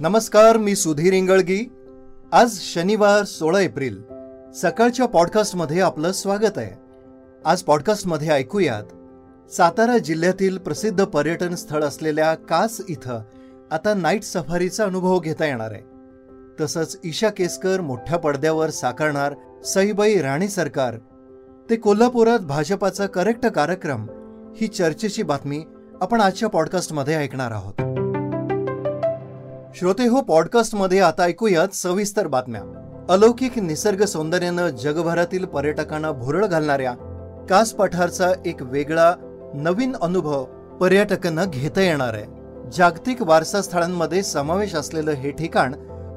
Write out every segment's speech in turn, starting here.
नमस्कार मी सुधीर इंगळगी. आज शनिवार सोळा एप्रिल. सकाळच्या पॉडकास्टमध्ये आपलं स्वागत आहे. आज पॉडकास्टमध्ये ऐकूयात सातारा जिल्ह्यातील प्रसिद्ध पर्यटन स्थळ असलेल्या कास इथं आता नाईट सफारीचा अनुभव घेता येणार आहे. तसंच ईशा केसकर मोठ्या पडद्यावर साकारणार सईबाई राणी सरकार. ते कोल्हापुरात भाजपाचा करेक्ट कार्यक्रम ही चर्चेची बातमी आपण आजच्या पॉडकास्टमध्ये ऐकणार आहोत. श्रोते हो पॉडकास्टमध्ये आता ऐकूयात सविस्तर बातम्या. अलौकिक निसर्ग सौंदर्यानं जगभरातील पर्यटकांना भुरळ घालणाऱ्या कास पठारचा एक वेगळा नवीन अनुभव पर्यटकांना घेता येणार आहे. जागतिक वारसा स्थळांमध्ये समावेश असलेलं हे ठिकाण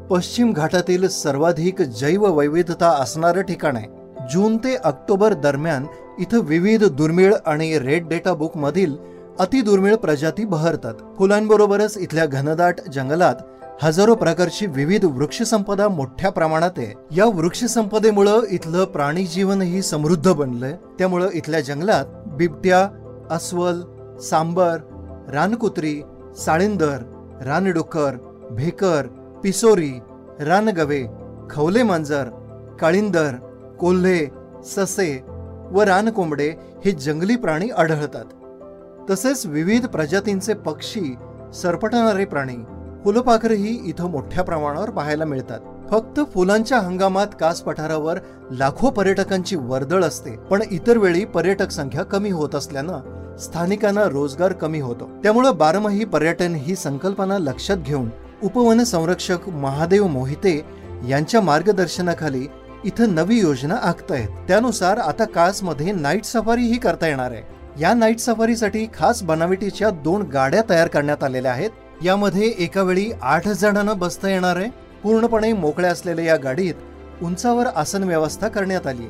पश्चिम घाटातील सर्वाधिक जैववैविधता असणारं ठिकाण आहे. जून ते ऑक्टोबर दरम्यान इथं विविध दुर्मिळ आणि रेड डेटा बुक मधील अतिदुर्मिळ प्रजाती बहरतात. फुलांबरोबरच इथल्या घनदाट जंगलात हजारो प्रकारची विविध वृक्षसंपदा मोठ्या प्रमाणात आहे. या वृक्षसंपदेमुळं इथलं प्राणी जीवनही समृद्ध बनलंय. त्यामुळं इथल्या जंगलात बिबट्या अस्वल सांबर रानकुत्री साळिंदर रानडुक्कर भेकर पिसोरी रानगवे खवले मांजर काळिंदर कोल्हे ससे व रानकोंबडे हे जंगली प्राणी आढळतात. तसेच विविध प्रजातींचे पक्षी सरपटणारे प्राणी फुलपाखरही इथं मोठ्या प्रमाणावर पाहायला मिळतात. फक्त फुलांच्या हंगामात कास पठारावर लाखो पर्यटकांची वर्दळ असते पण इतर वेळी पर्यटक संख्या कमी होत असल्यानं स्थानिकांना रोजगार कमी होतो. त्यामुळं बारमाही पर्यटन ही संकल्पना लक्षात घेऊन उपवन संरक्षक महादेव मोहिते यांच्या मार्गदर्शनाखाली इथं नवी योजना आखतायत. त्यानुसार आता कासमध्ये नाईट सफारी ही करता येणार आहे. या नाईट सफारीसाठी खास बनावटीच्या दोन गाड्या तयार करण्यात आलेल्या आहेत. यामध्ये एका वेळी आठ जणांना बसता येणार आहे. पूर्णपणे मोकळ्या असलेल्या या गाडीत उंचावर आसन व्यवस्था करण्यात आली.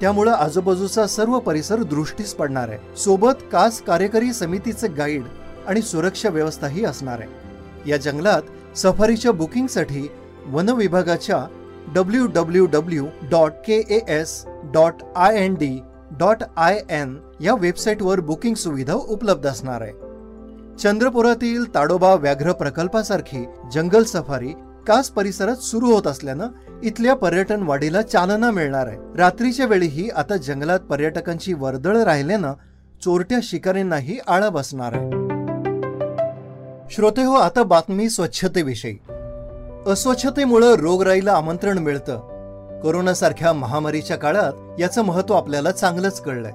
त्यामुळं आजूबाजूचा सर्व परिसर दृष्टीस पडणार आहे. सोबत कास कार्यकारी समितीचे गाईड आणि सुरक्षा व्यवस्थाही असणार आहे. या जंगलात सफारीच्या बुकिंगसाठी वन विभागाच्या W W W dot K S dot I N D dot I N या वेबसाईटवर बुकिंग सुविधा उपलब्ध असणार आहे. चंद्रपुरातील ताडोबा व्याघ्र प्रकल्पासारखी जंगल सफारी कास परिसरात सुरू होत असल्यानं इथल्या पर्यटन वाढीला चालना मिळणार आहे. रात्रीच्या वेळीही आता जंगलात पर्यटकांची वर्दळ राहिल्यानं चोरट्या शिकारींनाही आळा बसणार आहे. श्रोते हो आता बातमी स्वच्छतेविषयी. अस्वच्छतेमुळं रोगराईला आमंत्रण मिळतं. कोरोनासारख्या महामारीच्या काळात याचं महत्त्व आपल्याला चांगलंच कळलंय.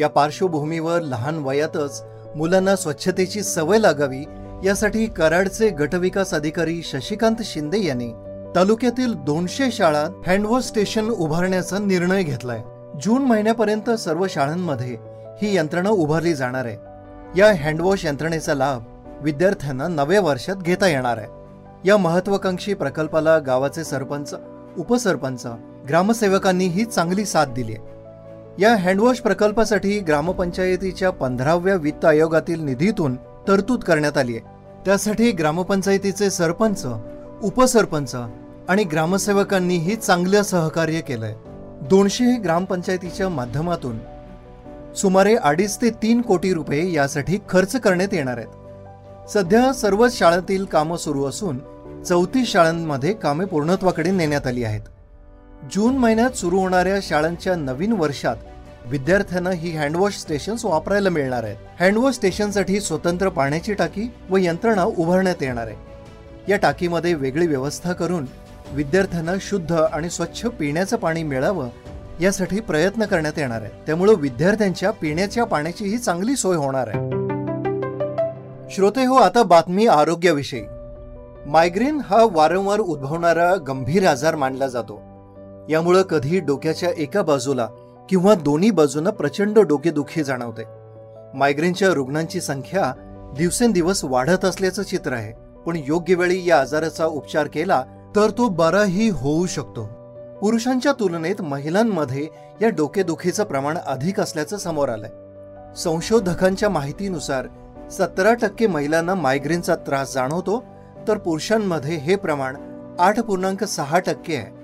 या पार्श्वभूमीवर लहान वयातच मुलांना स्वच्छतेची सवय लागावी यासाठी कराडचे गटविकास अधिकारी शशिकांत शिंदे यांनी तालुक्यातील दोनशे शाळा हँडवॉश स्टेशन उभारण्याचा निर्णय घेतलाय. जून महिन्यापर्यंत सर्व शाळांमध्ये ही यंत्रणा उभारली जाणार आहे. या हँडवॉश यंत्रणेचा लाभ विद्यार्थ्यांना नव्या वर्षात घेता येणार आहे. या महत्वाकांक्षी प्रकल्पाला गावाचे सरपंच उपसरपंच ग्रामसेवकांनीही चांगली साथ दिली आहे. या हँडवॉश प्रकल्पासाठी ग्रामपंचायतीच्या पंधराव्या वित्त आयोगातील निधीतून तरतूद करण्यात आली आहे. त्यासाठी ग्रामपंचायतीचे सरपंच उपसरपंच आणि ग्रामसेवकांनीही चांगलं सहकार्य केलंय. दोनशे ग्रामपंचायतीच्या माध्यमातून सुमारे अडीच ते तीन कोटी रुपये यासाठी खर्च करण्यात येणार आहेत. सध्या सर्वच शाळांतील कामं सुरू असून चौतीस शाळांमध्ये कामे पूर्णत्वाकडे नेण्यात आली आहेत. जून महिन्यात सुरू होणाऱ्या शाळांच्या नवीन वर्षात विद्यार्थ्यांना ही हँडवॉश स्टेशन्स वापरायला मिळणार आहेत. हँडवॉश स्टेशनसाठी स्वतंत्र पाण्याची टाकी व यंत्रणा उभारण्यात येणार आहे. या टाकीमध्ये वेगळी व्यवस्था करून विद्यार्थ्यांना शुद्ध आणि स्वच्छ पिण्याचं पाणी मिळावं यासाठी प्रयत्न करण्यात येणार आहे त्यामुळे विद्यार्थ्यांच्या पिण्याच्या पाण्याचीही चांगली सोय होणार आहे. श्रोते हो आता बातमी आरोग्याविषयी. मायग्रेन हा वारंवार उद्भवणारा गंभीर आजार मानला जातो. यामुळं कधी डोक्याच्या एका बाजूला किंवा दोन्ही बाजूनं प्रचंड डोकेदुखी जाणवते. मायग्रेनच्या रुग्णांची संख्या दिवसेंदिवस वाढत असल्याचं चित्र आहे. पण योग्य वेळी या आजाराचा उपचार केला तर तो बराही होऊ शकतो. पुरुषांच्या तुलनेत महिलांमध्ये या डोकेदुखीचं प्रमाण अधिक असल्याचं समोर आलंय. संशोधकांच्या माहितीनुसार सतरा टक्के महिलांना मायग्रेनचा त्रास जाणवतो तर पुरुषांमध्ये हे प्रमाण आठ पूर्णांक सहा टक्के आहे.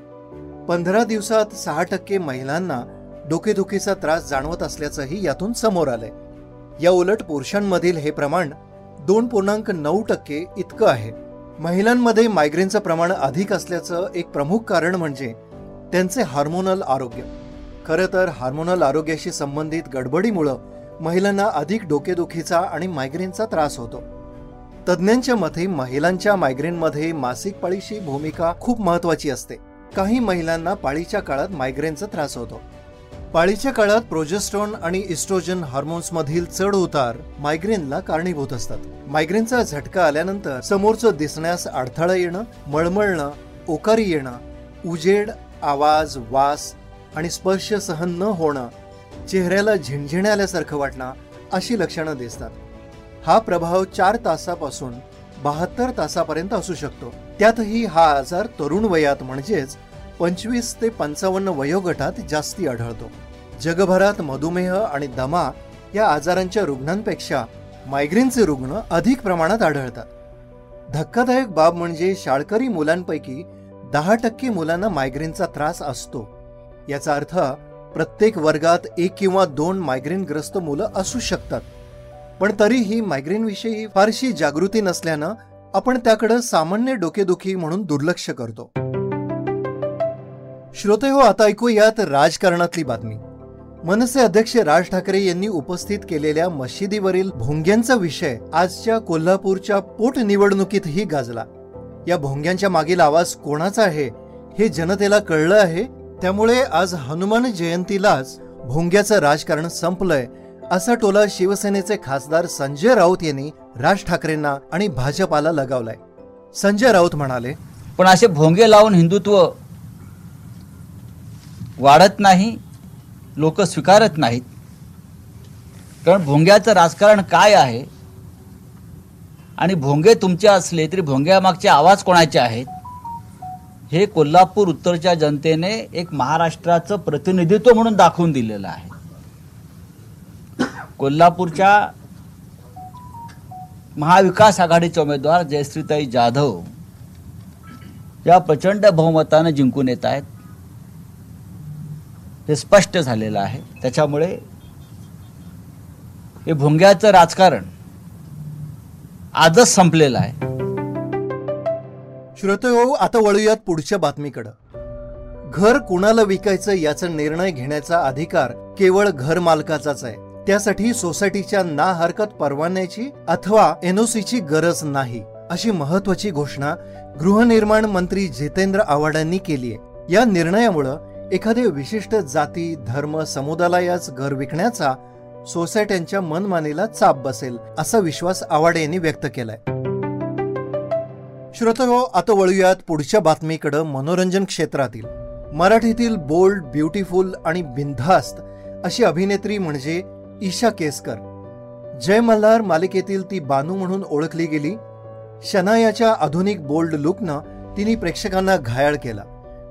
पंधरा दिवसात सहा टक्के महिलांना डोकेदुखीचा त्रास जाणवत असल्याचंही यातून समोर आलंय. या उलट पुरुषांमधील हे प्रमाण दोन पूर्णांक नऊ टक्के इतकं आहे. महिलांमध्ये मायग्रेनचं प्रमाण अधिक असल्याचं एक प्रमुख कारण म्हणजे त्यांचे हार्मोनल आरोग्य. खरं तर हार्मोनल आरोग्याशी संबंधित गडबडीमुळं महिलांना अधिक डोकेदुखीचा आणि मायग्रेनचा त्रास होतो. तज्ज्ञांच्या मते महिलांच्या मायग्रेनमध्ये मासिक पाळीची भूमिका खूप महत्वाची असते. काही महिलांना पाळीच्या काळात मायग्रेनचा त्रास होतो. पाळीच्या काळात प्रोजेस्ट्रॉन आणि इस्ट्रोजन हार्मोन्स मधील चढ उतार मायग्रेनला कारणीभूत असतात. मायग्रेनचा झटका आल्यानंतर समोरचं दिसण्यास अडथळा येणं मळमळणं ओकारी येणं उजेड आवाज वास आणि स्पर्श सहन न होणं चेहऱ्याला झिणझिण्याल्यासारखं वाटणं अशी लक्षणं दिसतात. हा प्रभाव चार तासापासून बहात्तर तासापर्यंत असू शकतो. त्यातही हा आजार तरुण वयात म्हणजेच पंचवीस ते पंचावन्न वयोगटात जास्ती आढळतो. जगभरात मधुमेह आणि दमा या आजारांच्या रुग्णांपेक्षा मायग्रेनचे रुग्ण अधिक प्रमाणात आढळतात. धक्कादायक बाब म्हणजे शाळकरी मुलांपैकी दहा टक्के मुलांना मायग्रेनचा त्रास असतो. याचा अर्थ प्रत्येक वर्गात एक किंवा दोन मायग्रेनग्रस्त मुलं असू शकतात. पण तरीही मायग्रेनविषयी फारशी जागृती नसल्यानं आपण त्याकडं सामान्य डोकेदुखी म्हणून दुर्लक्ष करतो. श्रोते हो आता ऐकूयात राजकारणातली बातमी. मनसे अध्यक्ष राज ठाकरे यांनी उपस्थित केलेल्या मशिदीवरील भोंग्यांचा विषय आजच्या कोल्हापूरच्या पोटनिवडणुकीतही गाजला. या भोंग्यांच्या मागील आवाज कोणाचा आहे हे जनतेला कळलं आहे. त्यामुळे आज हनुमान जयंतीलाच भोंग्याचं राजकारण संपलंय. असा टोला शिवसेनेचे खासदार संजय राऊत यांनी राज ठाकरेंना आणि भाजपाला लगावलाय. संजय राऊत म्हणाले पण असे भोंगे लावून हिंदुत्व वाढत नाही लोक स्वीकारत नाहीत. कारण भोंग्याचं राजकारण काय आहे? आणि भोंगे तुमचे असले तरी भोंग्यामागचे आवाज कोणाचे आहेत? हे कोल्हापूर उत्तरच्या जनतेने एक महाराष्ट्राचं प्रतिनिधित्व म्हणून दाखवून दिलेलं आहे. कोल्हापूरच्या महाविकास आघाडीचे उमेदवार जयश्रीताई जाधव या प्रचंड बहुमतानं जिंकून येत आहेत. हे स्पष्ट झालेलं आहे. त्याच्यामुळे हे भोंग्याचं राजकारण आजच संपलेलं आहे. श्रोते हो आता वळूयात पुढच्या बातमीकडं. घर कुणाला विकायचं याचा निर्णय घेण्याचा अधिकार केवळ घर मालकाचाच आहे. त्यासाठी सोसायटीच्या ना हरकत परवान्याची अथवा एनओसीची गरज नाही अशी महत्वाची घोषणा गृहनिर्माण मंत्री जितेंद्र आव्हाडांनी केली आहे. या निर्णयामुळं एखाद्या विशिष्ट जाती धर्म समुदायालाच घर विकण्याचा सोसायट्यांच्या मनमानीला चाप बसेल असा विश्वास आव्हाड यांनी व्यक्त केलाय. श्रोतो आता वळूयात पुढच्या बातमीकडे मनोरंजन क्षेत्रातील. मराठीतील बोल्ड ब्युटिफुल आणि बिनधास्त अशी अभिनेत्री म्हणजे ईशा केसकर. जय मल्हार मालिकेतील ती बानू म्हणून ओळखली गेली. शनायाच्या आधुनिक बोल्ड लुकनं तिने प्रेक्षकांना घायाळ केला.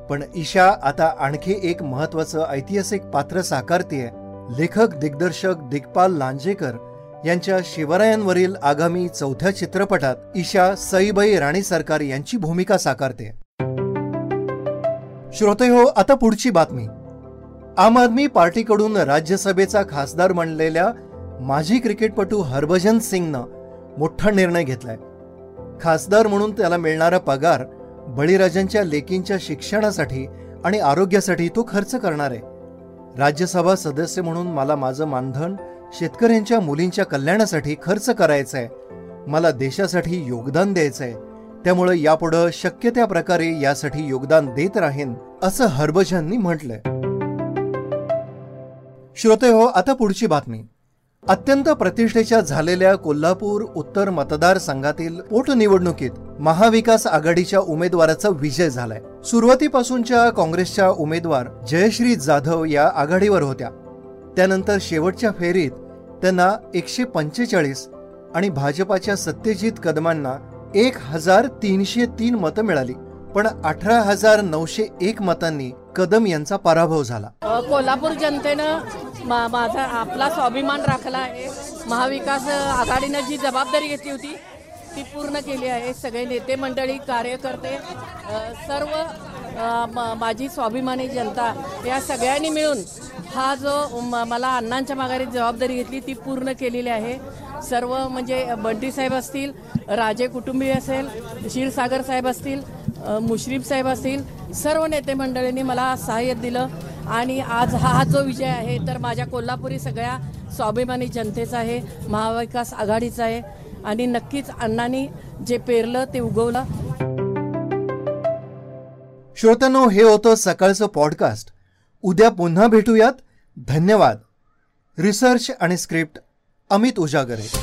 पण ईशा आता आणखी एक महत्वाचं ऐतिहासिक पात्र साकारतीये. लेखक दिग्दर्शक दिग्पाल लांजेकर यांच्या शिवरायांवरील आगामी चौथ्या चित्रपटात ईशा सईबाई राणी सरकार यांची भूमिका साकारते. श्रोते हो आता पुढची बातमी. आम आदमी पार्टीकडून राज्यसभेचा खासदार बनलेल्या माजी क्रिकेटपटू हरभजन सिंगनं मोठा निर्णय घेतलाय. खासदार म्हणून त्याला मिळणारा पगार बळीराजांच्या लेकींच्या शिक्षणासाठी आणि आरोग्यासाठी तो खर्च करणार आहे. राज्यसभा सदस्य म्हणून मला माझं मानधन शेतकऱ्यांच्या मुलींच्या कल्याणासाठी खर्च करायचं आहे मला देशासाठी योगदान द्यायचं आहे त्यामुळे यापुढं शक्य त्या प्रकारे यासाठी योगदान देत राहीन असं हरभजननी म्हटलंय. श्रोते हो आता पुढची बातमी. अत्यंत प्रतिष्ठेच्या झालेल्या कोल्हापूर उत्तर मतदारसंघातील पोटनिवडणुकीत महाविकास आघाडीच्या उमेदवाराचा विजय झालाय. सुरुवातीपासूनच्या काँग्रेसच्या उमेदवार जयश्री जाधव या आघाडीवर होत्या. त्यानंतर शेवटच्या फेरीत त्यांना एकशे पंचेचाळीस आणि भाजपाच्या सत्यजित कदमांना एक हजार तीनशे तीन मतं मिळाली. पण अठरा हजार नऊशे एक मतांनी कदम यांचा पराभव झाला. कोल्हापूर जनतेनं मा माझा आपला स्वाभिमान राखला आहे. महाविकास आघाडीनं जी जबाबदारी घेतली होती ती पूर्ण केली आहे. सगळे नेते मंडळी कार्यकर्ते सर्व म- माझी स्वाभिमानी जनता या सगळ्यांनी मिळून हा जो म- मला अण्णांच्या माघारी जबाबदारी घेतली ती पूर्ण केलेली आहे. सर्व म्हणजे बंटी साहेब असतील राजे कुटुंबी असेल क्षीरसागर साहेब असतील मुश्रीफ साहेब असतील सर्व नेते मंडळींनी मला सहाय्य दिलं. आणि आज हा जो विजय आहे तर माझ्या कोल्हापुरी सगळ्या स्वाभिमानी जनतेचा आहे महाविकास आघाडीचा आहे. आणि नक्कीच अण्णांनी जे पेरलं ते उगवलं. श्रोतनो हे होतं सकाळचं पॉडकास्ट उद्या पुन्हा भेटूयात. धन्यवाद. रिसर्च आणि स्क्रिप्ट अमित उजागरे